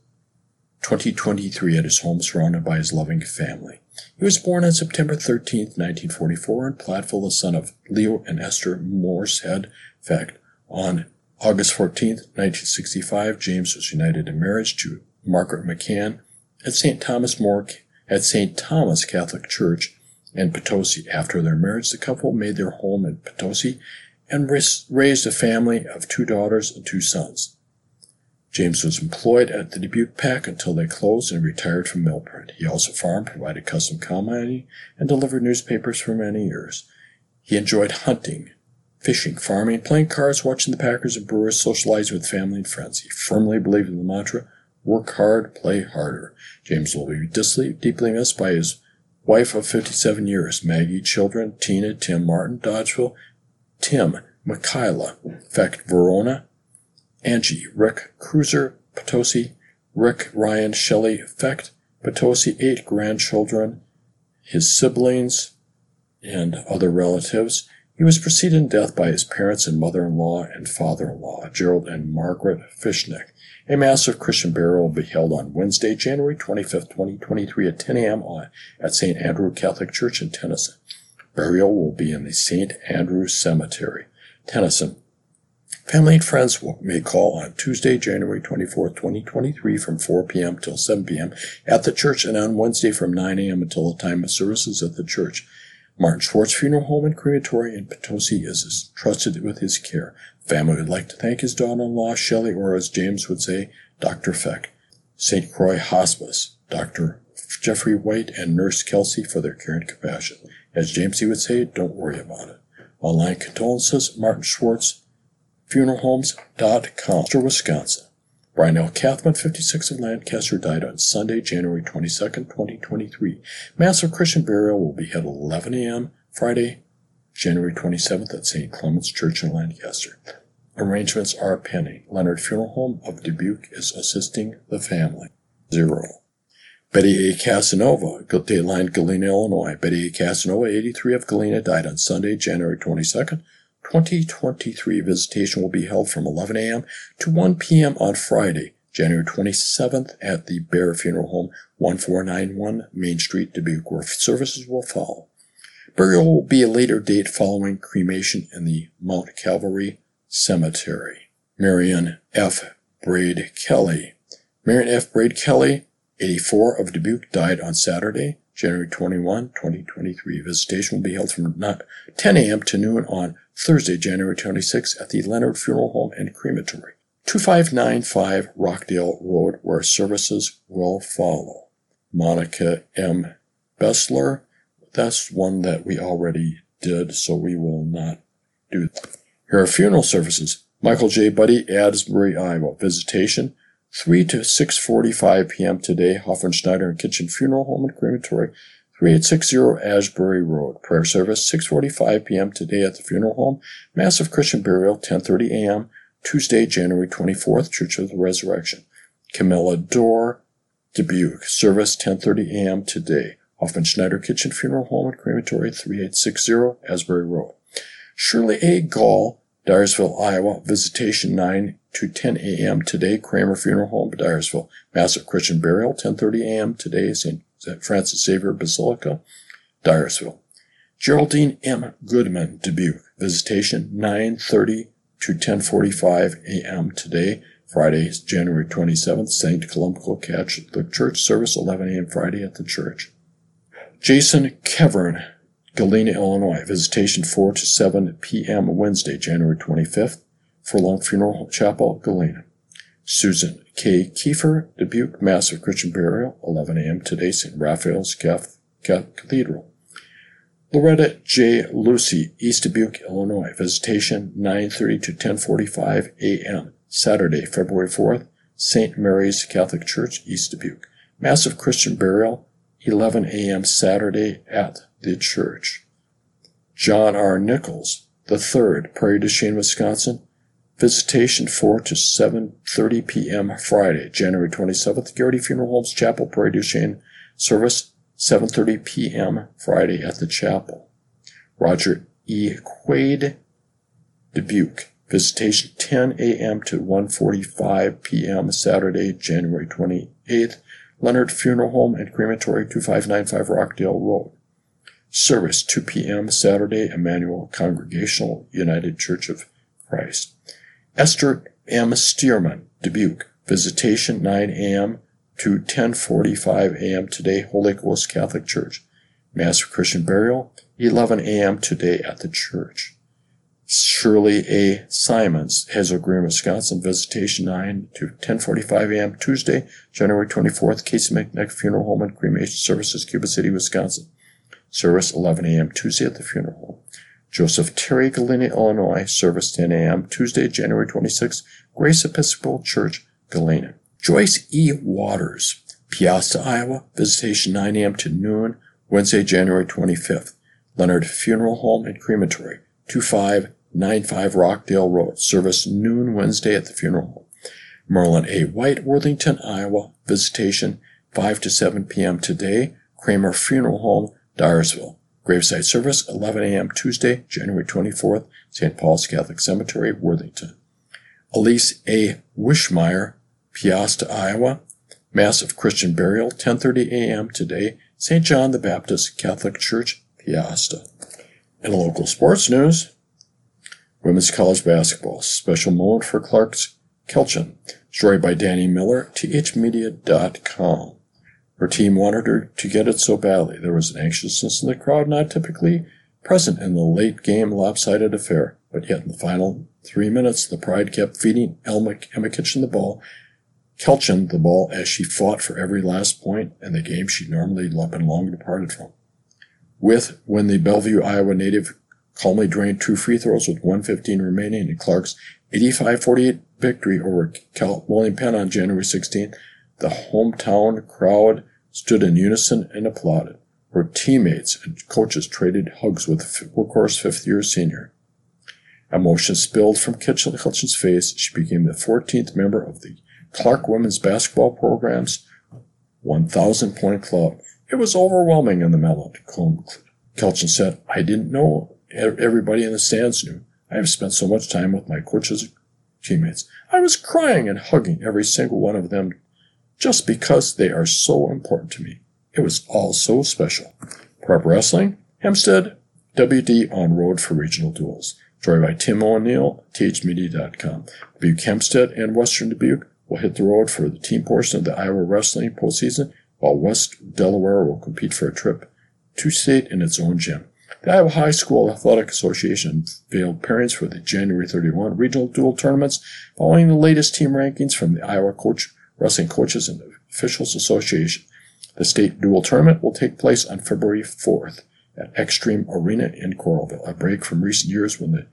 2023 at his home surrounded by his loving family. He was born on September 13, 1944 in Platteville, the son of Leo and Esther Moorehead Fecht, On August 14, 1965, James was united in marriage to Margaret McCann at St. Thomas More at St. Thomas Catholic Church in Potosi. After their marriage, the couple made their home in Potosi and raised a family of two daughters and two sons. James was employed at the Dubuque Pack until they closed and retired from print. He also farmed, provided custom mining, and delivered newspapers for many years. He enjoyed hunting, fishing, farming, playing cards, watching the Packers and Brewers, socializing with family and friends. He firmly believed in the mantra, work hard, play harder. James will be deeply missed by his wife of 57 years, Maggie, children, Tina, Tim Martin, Dodgeville, Tim, Michaela, Fecht, Verona, Angie, Rick, Cruiser, Potosi, Rick, Ryan, Shelley, Fecht, Potosi, eight grandchildren, his siblings, and other relatives. He was preceded in death by his parents and mother-in-law and father-in-law, Gerald and Margaret Fishnick. A massive Christian burial will be held on Wednesday, January 25, 2023 at 10 a.m. at St. Andrew Catholic Church in Tennyson. Burial will be in the St. Andrew Cemetery, Tennyson. Family and friends may call on Tuesday, January 24, 2023 from 4 p.m. till 7 p.m. at the church and on Wednesday from 9 a.m. until the time of services at the church. Martin Schwartz Funeral Home and Crematory in Potosi is trusted with his care. Family would like to thank his daughter-in-law, Shelley, or as James would say, Dr. Fecht. St. Croix Hospice, Dr. Jeffrey White and Nurse Kelsey for their care and compassion. As James would say, don't worry about it. Online condolences, Martin Schwartz, funeralhomes.com, Wisconsin. Brian L. Cathman, 56 of Lancaster, died on Sunday, January 22, 2023. Mass of Christian burial will be held at 11 a.m. Friday, January 27th at St. Clement's Church in Lancaster. Arrangements are pending. Leonard Funeral Home of Dubuque is assisting the family. Zero. Betty A. Casanova, Dateline, Galena, Illinois. Betty A. Casanova, 83 of Galena, died on Sunday, January 22nd. 2023 visitation will be held from 11 a.m. to 1 p.m. on Friday, January 27th at the Behr Funeral Home, 1491 Main Street, Dubuque, where services will follow. Burial will be a later date following cremation in the Mount Calvary Cemetery. Marion F. Braid Kelly. Marion F. Braid Kelly, 84 of Dubuque, died on Saturday, January 21, 2023. Visitation will be held from 10 a.m. to noon on Thursday, January 26th at the Leonard Funeral Home and Crematory, 2595 Rockdale Road, where services will follow. Monica M. Bessler, that's one that we already did, so we will not do. Here are funeral services. Michael J. Buddy, Asbury, Iowa. Visitation 3 to 6.45 p.m. today, Hoffmann Schneider and Kitchen Funeral Home and Crematory, 3860 Asbury Road. Prayer service, 6.45 p.m. today at the funeral home. Massive Christian burial, 10.30 a.m. Tuesday, January 24th, Church of the Resurrection. Camilla Door, Dubuque. Service, 10.30 a.m. today. Hoffmann Schneider Kitchen Funeral Home and Crematory, 3860 Asbury Road. Shirley A. Gall, Dyersville, Iowa. Visitation 9 to 10 a.m. today. Kramer Funeral Home, Dyersville. Massive Christian Burial, 10.30 a.m. today. St. Francis Xavier Basilica, Dyersville. Geraldine M. Goodman, Dubuque. Visitation 9.30 to 10.45 a.m. today. Friday, January 27th, St. Columba Catholic Church. Service 11 a.m. Friday at the church. Jason Kevern, Galena, Illinois. Visitation 4 to 7 p.m. Wednesday, January 25th. Furlong Funeral Chapel, Galena. Susan K. Kiefer, Dubuque, Mass of Christian Burial, 11 a.m. today, St. Raphael's Cathedral. Loretta J. Lucy, East Dubuque, Illinois. Visitation 9.30 to 10.45 a.m. Saturday, February 4th, St. Mary's Catholic Church, East Dubuque. Mass of Christian Burial, 11 a.m. Saturday at the church. John R. Nichols, the third, Prairie du Chien, Wisconsin. Visitation 4 to 7.30 p.m. Friday, January 27th. Garrity Funeral Homes Chapel, Prairie du Chien. Service 7.30 p.m. Friday at the chapel. Roger E. Quaid, Dubuque. Visitation 10 a.m. to 1.45 p.m. Saturday, January 28th. Leonard Funeral Home and Crematory, 2595 Rockdale Road. Service 2 p.m. Saturday, Emmanuel Congregational United Church of Christ. Esther M. Stearman, Dubuque. Visitation 9 a.m. to 10:45 a.m. today, Holy Ghost Catholic Church. Mass for Christian burial 11 a.m. today at the church. Shirley A. Simons, Hazel Green, Wisconsin. Visitation 9 to 10:45 a.m. Tuesday, January 24th. Casey McNett Funeral Home and Cremation Services, Cuba City, Wisconsin. Service 11 a.m. Tuesday at the funeral home. Joseph Terry, Galena, Illinois, service 10 a.m. Tuesday, January 26th, Grace Episcopal Church, Galena. Joyce E. Waters, Peosta, Iowa, visitation 9 a.m. to noon, Wednesday, January 25th. Leonard Funeral Home and Crematory, 2595 Rockdale Road, service noon Wednesday at the funeral home. Merlin A. White, Worthington, Iowa, visitation 5 to 7 p.m. today, Kramer Funeral Home, Dyersville. Graveside service 11 a.m. Tuesday, January 24th, St. Paul's Catholic Cemetery, Worthington. Elise A. Wishmeyer, Peosta, Iowa. Mass of Christian burial 10:30 a.m. today, St. John the Baptist Catholic Church, Peosta. In local sports news, women's college basketball special moment for Clarke's Kelchin. Story by Danny Miller, thmedia.com. Her team wanted her to get it so badly. There was an anxiousness in the crowd not typically present in the late game lopsided affair. But yet in the final three minutes, the pride kept feeding Elma, Emma Kitchen the ball, Kelchin the ball as she fought for every last point in the game she normally been long departed from. With when the Bellevue, Iowa native calmly drained two free throws with 115 remaining in Clarke's 85-48 victory over Cal- William Penn on January 16th, the hometown crowd stood in unison and applauded. Her teammates and coaches traded hugs with the workhorse fifth year senior. Emotion spilled from Kitchen's face. She became the 14th member of the Clarke women's basketball program's 1,000 point club. It was overwhelming in the melon. Kelchin said, I didn't know everybody in the stands knew. I have spent so much time with my coaches teammates. I was crying and hugging every single one of them just because they are so important to me. It was all so special. Prep Wrestling, Hempstead, WD on road for regional duels. Story by Tim O'Neill, thmedia.com. Dubuque Hempstead and Western Dubuque will hit the road for the team portion of the Iowa Wrestling postseason, while West Delaware will compete for a trip to state in its own gym. The Iowa High School Athletic Association unveiled pairings for the January 31 regional dual tournaments following the latest team rankings from the Iowa Coach Wrestling Coaches and Officials Association. The state dual tournament will take place on February 4th at Xtream Arena in Coralville, a break from recent years when the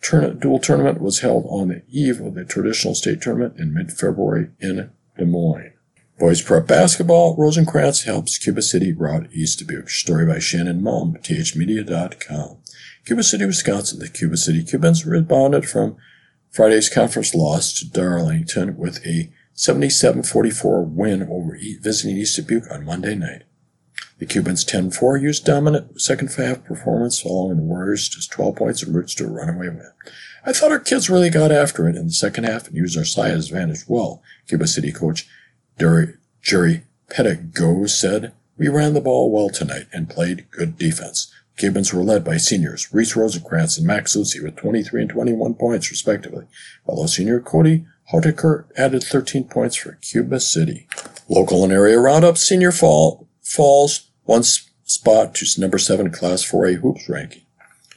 tournament, dual tournament was held on the eve of the traditional state tournament in mid-February in Des Moines. Boys Prep Basketball, Rosencrantz helps Cuba City rout East Dubuque. Story by Shannon Malm, thmedia.com. Cuba City, Wisconsin. The Cuba City Cubans rebounded from Friday's conference loss to Darlington with a 77-44 win over visiting East Dubuque on Monday night. The Cubans 10-4 used dominant second half performance, following the Warriors just 12 points and roots to a runaway win. I thought our kids really got after it in the second half and used our size advantage well, Cuba City coach Jerry Petitgoue said. We ran the ball well tonight and played good defense. The Cubans were led by seniors Reese Rosenkrantz and Max Lucy with 23 and 21 points respectively, while senior Cody Hotaker added 13 points for Cuba City. Local and area roundup, Senior Fall falls one spot to number seven Class 4A hoops ranking.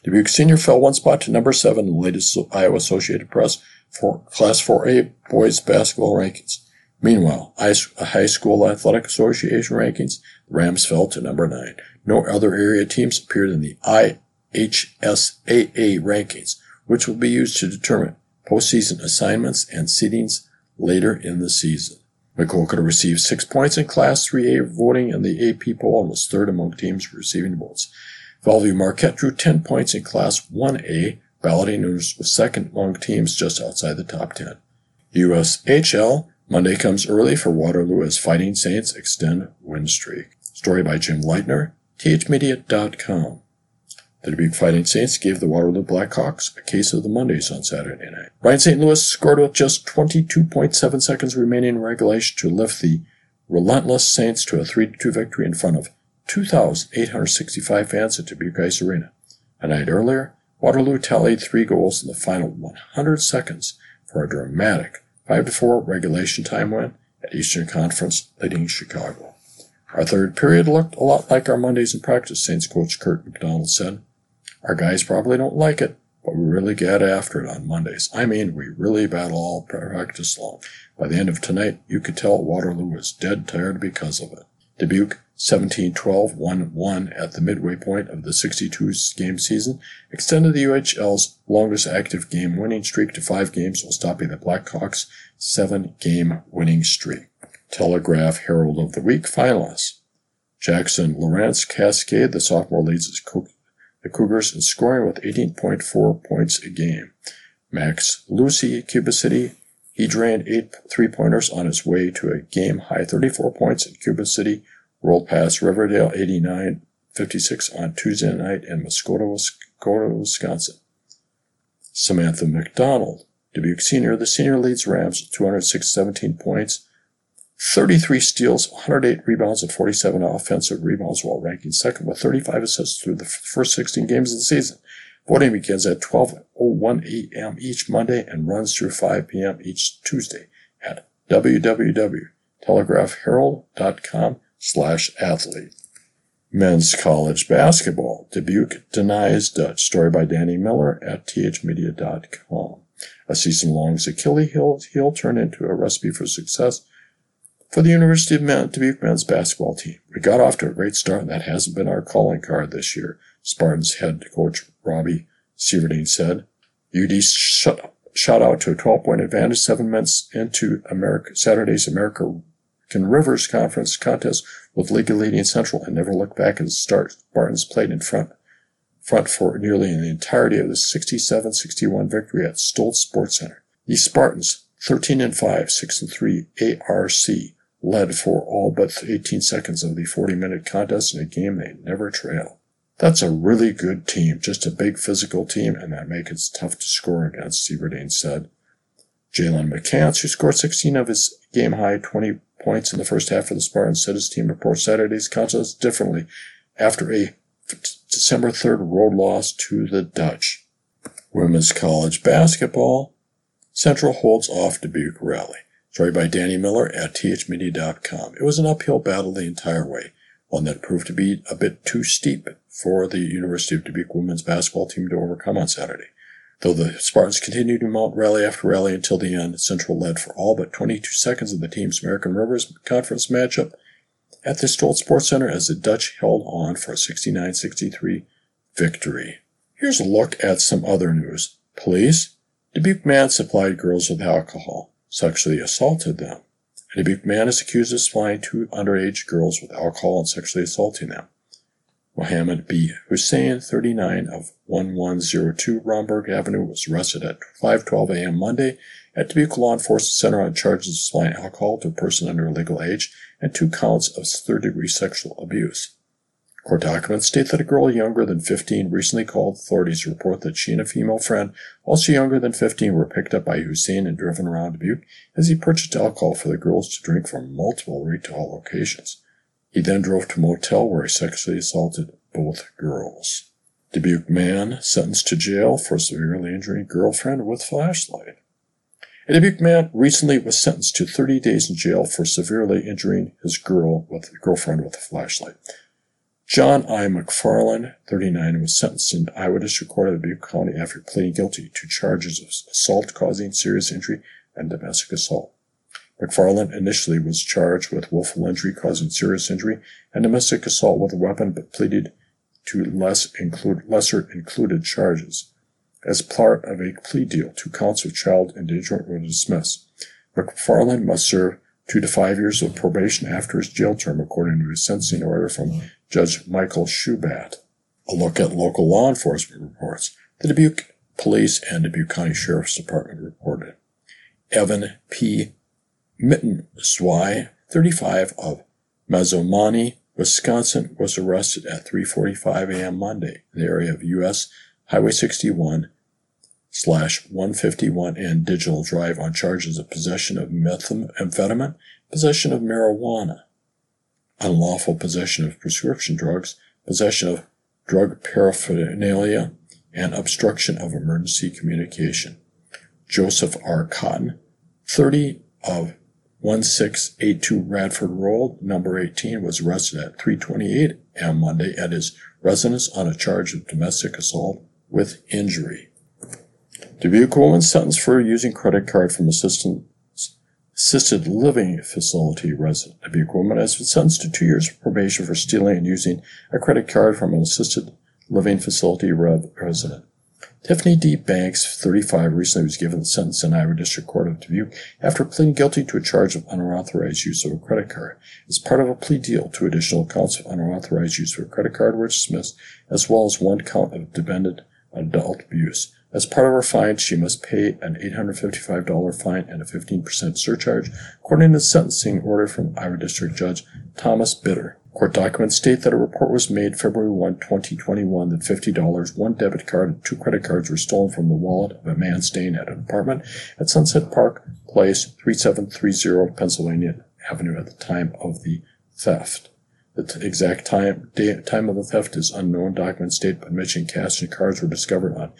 Dubuque Senior fell one spot to number seven in the latest Iowa Associated Press for Class 4A boys basketball rankings. Meanwhile, High School Athletic Association rankings, the Rams fell to number nine. No other area teams appeared in the IHSAA rankings, which will be used to determine postseason assignments and seedings later in the season. Maquoketa received six points in Class 3A voting in the AP poll and was third among teams receiving votes. Bellevue Marquette drew 10 points in Class 1A, balloting was second among teams just outside the top 10. USHL, Monday comes early for Waterloo as Fighting Saints extend win streak. Story by Jim Leitner, thmedia.com. The Dubuque Fighting Saints gave the Waterloo Blackhawks a case of the Mondays on Saturday night. Ryan St. Louis scored with just 22.7 seconds remaining in regulation to lift the relentless Saints to a 3-2 victory in front of 2,865 fans at Dubuque Ice Arena. A night earlier, Waterloo tallied three goals in the final 100 seconds for a dramatic 5-4 regulation time win at Eastern Conference leading Chicago. Our third period looked a lot like our Mondays in practice, Saints coach Kurt McDonald said. Our guys probably don't like it, but we really get after it on Mondays. I mean, we really battle all practice long. By the end of tonight, you could tell Waterloo was dead tired because of it. Dubuque 17-12 1-1 at the midway point of the 62-game season extended the UHL's longest active game winning streak to five games while stopping the Blackhawks' seven-game winning streak. Telegraph Herald of the Week finalists. Jackson Lawrence Cascade, the sophomore, leads the Cougars in scoring with 18.4 points a game. Max Lucy, Cuba City, he drained eight three-pointers on his way to a game-high 34 points in Cuba City rolled past Riverdale 89 56 on Tuesday night in Muscoda, Wisconsin. Samantha McDonald, Dubuque senior, the senior leads Rams with 206 17 points, 33 steals, 108 rebounds, and 47 offensive rebounds while ranking second with 35 assists through the first 16 games of the season. Voting begins at 12.01 a.m. each Monday and runs through 5 p.m. each Tuesday at www.telegraphherald.com slash athlete. Men's college basketball. Dubuque denies Dutch. Story by Danny Miller at thmedia.com. A season-long Achilles heel, heel turned into a recipe for success for the University of Men, Dubuque men's basketball team. We got off to a great start, and that hasn't been our calling card this year, Spartans head coach Robbie Sieverding said. UD shut, shot out to a 12-point advantage seven minutes into America, Saturday's America can Rivers Conference contest with league leading Central and never look back the start. Spartans played in front front for nearly the entirety of the 67-61 victory at Stoltz Sports Center. The Spartans, 13 and 5, 6 and 3 ARC, led for all but 18 seconds of the 40-minute contest in a game they never trail. That's a really good team, just a big physical team, and that makes it tough to score against, Sieverding said. Jalen McCants, who scored 16 of his game high 20 points in the first half for the Spartans, said his team approached Saturday's contest differently after a December 3rd road loss to the Dutch. Women's college basketball. Central holds off Dubuque rally. Story by Danny Miller at thmedia.com. It was an uphill battle the entire way, one that proved to be a bit too steep for the University of Dubuque women's basketball team to overcome on Saturday. Though the Spartans continued to mount rally after rally until the end, Central led for all but 22 seconds of the team's American Rivers Conference matchup at the Stoltz Sports Center as the Dutch held on for a 69-63 victory. Here's a look at some other news. Police. Dubuque man supplied girls with alcohol, sexually assaulted them. And A man is accused of supplying two underage girls with alcohol and sexually assaulting them. Mohammed B. Hussein, 39 of 1102 Rhomberg Avenue, was arrested at 5:12 a.m. Monday at Dubuque Law Enforcement Center on charges of supplying alcohol to a person under legal age and two counts of third-degree sexual abuse. Court documents state that a girl younger than 15 recently called authorities to report that she and a female friend, also younger than 15, were picked up by Hussein and driven around Dubuque as he purchased alcohol for the girls to drink from multiple retail locations. He then drove to a motel where he sexually assaulted both girls. Dubuque man sentenced to jail for severely injuring girlfriend with flashlight. A Dubuque man recently was sentenced to 30 days in jail for severely injuring his girl with girlfriend with a flashlight. John I. McFarland, 39, was sentenced in Iowa District Court of Dubuque County after pleading guilty to charges of assault causing serious injury and domestic assault. McFarland initially was charged with willful injury causing serious injury and domestic assault with a weapon, but pleaded to less include, lesser included charges. As part of a plea deal, two counts of child endangerment were dismissed. McFarland must serve two to five years of probation after his jail term, according to a sentencing order from Judge Michael Shubatt. A look at local law enforcement reports. The Dubuque Police and Dubuque County Sheriff's Department reported. Evan P. Mittenzwy, 35 of Mazomanie, Wisconsin, was arrested at 3:45 a.m. Monday in the area of U.S. Highway 61 slash 151 and Digital Drive on charges of possession of methamphetamine, possession of marijuana, unlawful possession of prescription drugs, possession of drug paraphernalia, and obstruction of emergency communication. Joseph R. Cotton, 30 of 1682 Radford Road, number 18, was arrested at 328 am Monday at his residence on a charge of domestic assault with injury. Dubuque woman sentenced for using credit card from assistant assisted living facility resident. A Dubuque woman has been sentenced to two years of probation for stealing and using a credit card from an assisted living facility resident. Tiffany D. Banks, 35, recently was given the sentence in Iowa District Court of Dubuque after pleading guilty to a charge of unauthorized use of a credit card. As part of a plea deal, two additional counts of unauthorized use of a credit card were dismissed, as well as one count of dependent adult abuse. As part of her fine, she must pay an $855 fine and a 15% surcharge, according to the sentencing order from Iowa District Judge Thomas Bitter. Court documents state that a report was made February 1, 2021 that $50, one debit card, and two credit cards were stolen from the wallet of a man staying at an apartment at Sunset Park Place, 3730 Pennsylvania Avenue at the time of the theft. The exact time, day, time of the theft is unknown. Documents state but mention cash and cards were discovered on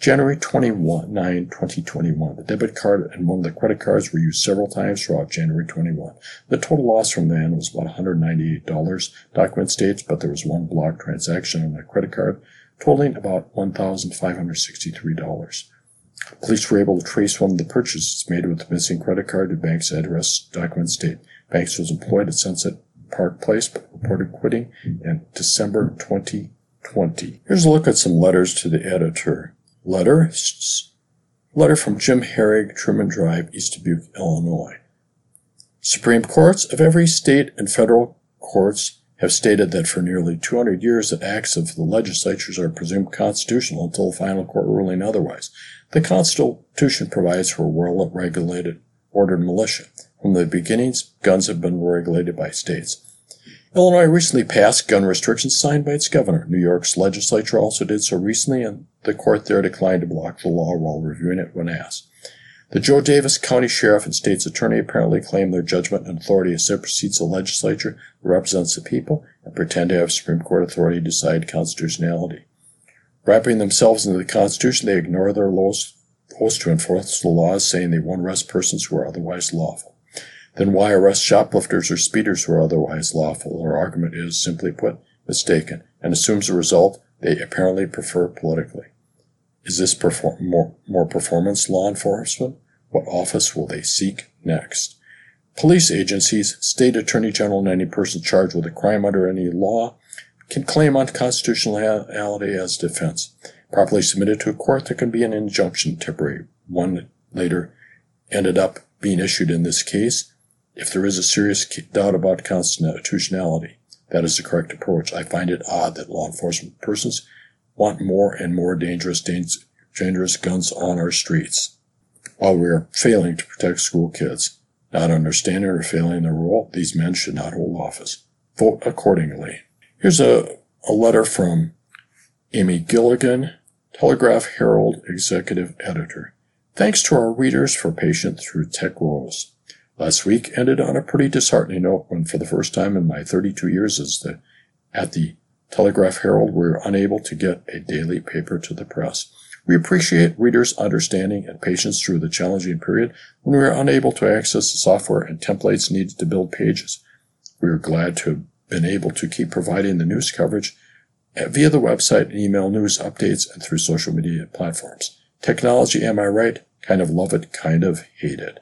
January 21, 9, 2021. The debit card and one of the credit cards were used several times throughout January 21. The total loss from the end was about $198, document states, but there was one blocked transaction on the credit card totaling about $1,563. Police were able to trace one of the purchases made with the missing credit card to Banks' address. Document state Banks was employed at Sunset Park Place, but reported quitting in December 2020. Here's a look at some letters to the editor. Letter, letter from Jim Herrig, Truman Drive, East Dubuque, Illinois. Supreme Courts of every state and federal courts have stated that for nearly 200 years the acts of the legislatures are presumed constitutional until final court ruling otherwise. The Constitution provides for a well-regulated, ordered militia. From the beginnings, guns have been regulated by states. Illinois recently passed gun restrictions signed by its governor. New York's legislature also did so recently, and the court there declined to block the law while reviewing it when asked. The Jo Daviess County Sheriff and State's Attorney apparently claim their judgment and authority as supersedes the legislature that represents the people and pretend to have Supreme Court authority to decide constitutionality. Wrapping themselves into the Constitution, they ignore their oaths to enforce the laws, saying they won't arrest persons who are otherwise lawful. Then why arrest shoplifters or speeders who are otherwise lawful? Their argument is, simply put, mistaken, and assumes a result they apparently prefer politically. Is this perform- more, more performance law enforcement? What office will they seek next? Police agencies, state attorney general, and any person charged with a crime under any law can claim unconstitutionality as defense. Properly submitted to a court, there can be an injunction temporary. One later ended up being issued in this case. If there is a serious doubt about constitutionality, that is the correct approach. I find it odd that law enforcement persons want more and more dangerous, dangerous guns on our streets while we are failing to protect school kids. Not understanding or failing the role, these men should not hold office. Vote accordingly. Here's a, a letter from Amy Gilligan, Telegraph Herald Executive Editor. Thanks to our readers for patience through tech woes. Last week ended on a pretty disheartening note when, for the first time in my 32 years as the, at the Telegraph Herald, we were unable to get a daily paper to the press. We appreciate readers' understanding and patience through the challenging period when we were unable to access the software and templates needed to build pages. We are glad to have been able to keep providing the news coverage eh, via the website and email news updates and through social media platforms. Technology, am I right? Kind of love it, kind of hate it.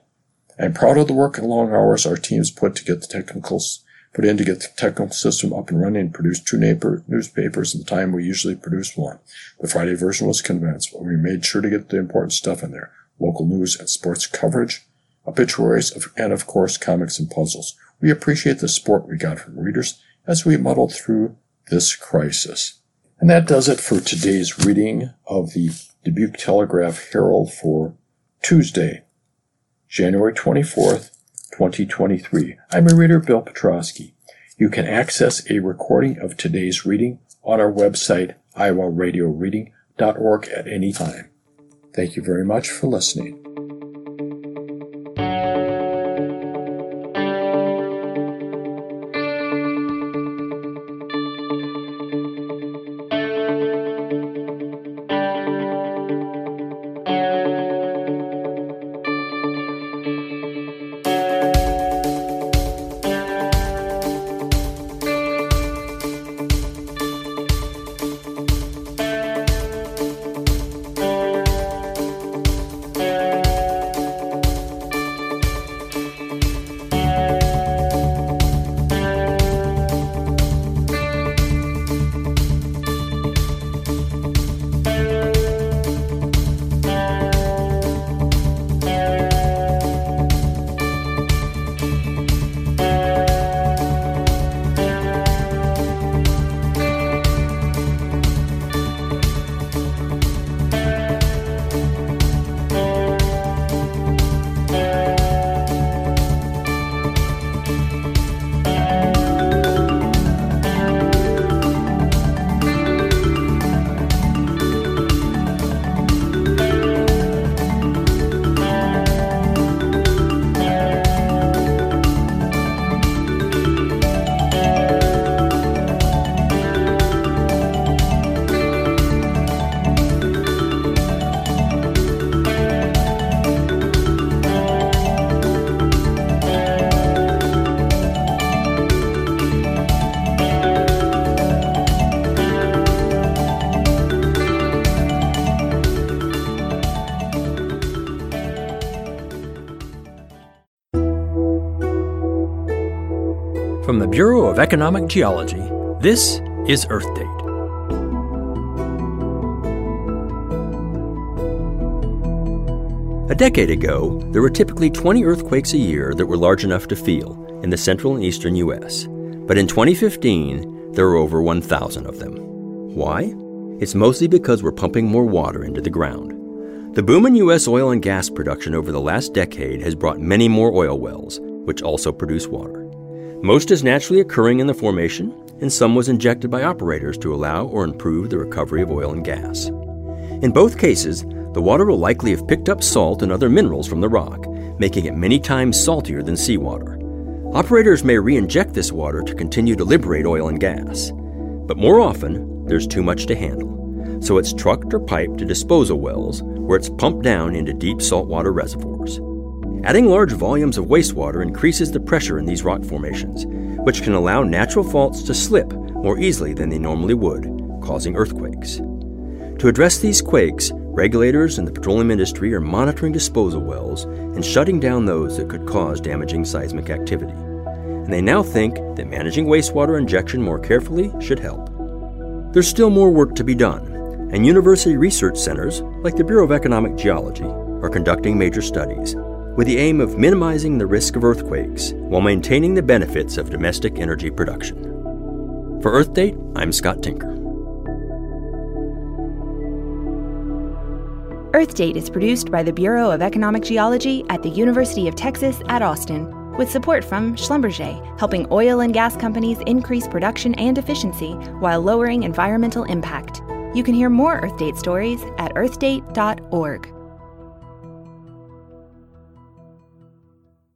I'm proud of the work and long hours our teams put to get the technicals put in to get the technical system up and running and produce two neighbor newspapers in the time we usually produce one. The Friday version was condensed, but we made sure to get the important stuff in there. Local news and sports coverage, obituaries, and of course comics and puzzles. We appreciate the support we got from readers as we muddled through this crisis. And that does it for today's reading of the Dubuque Telegraph Herald for Tuesday, January 24th, 2023. I'm your reader, Bill Petrosky. You can access a recording of today's reading on our website, iowaradioreading.org at any time. Thank you very much for listening. Bureau of Economic Geology, this is Earth Date. A decade ago, there were typically 20 earthquakes a year that were large enough to feel in the central and eastern U.S. But in 2015, there were over 1,000 of them. Why? It's mostly because we're pumping more water into the ground. The boom in U.S. oil and gas production over the last decade has brought many more oil wells, which also produce water. Most is naturally occurring in the formation, and some was injected by operators to allow or improve the recovery of oil and gas. In both cases, the water will likely have picked up salt and other minerals from the rock, making it many times saltier than seawater. Operators may re inject this water to continue to liberate oil and gas, but more often, there's too much to handle, so it's trucked or piped to disposal wells where it's pumped down into deep saltwater reservoirs. Adding large volumes of wastewater increases the pressure in these rock formations, which can allow natural faults to slip more easily than they normally would, causing earthquakes. To address these quakes, regulators and the petroleum industry are monitoring disposal wells and shutting down those that could cause damaging seismic activity. And they now think that managing wastewater injection more carefully should help. There's still more work to be done, and university research centers, like the Bureau of Economic Geology, are conducting major studies with the aim of minimizing the risk of earthquakes while maintaining the benefits of domestic energy production. For Earth Date, I'm Scott Tinker. Earth Date is produced by the Bureau of Economic Geology at the University of Texas at Austin, with support from Schlumberger, helping oil and gas companies increase production and efficiency while lowering environmental impact. You can hear more Earth Date stories at earthdate.org.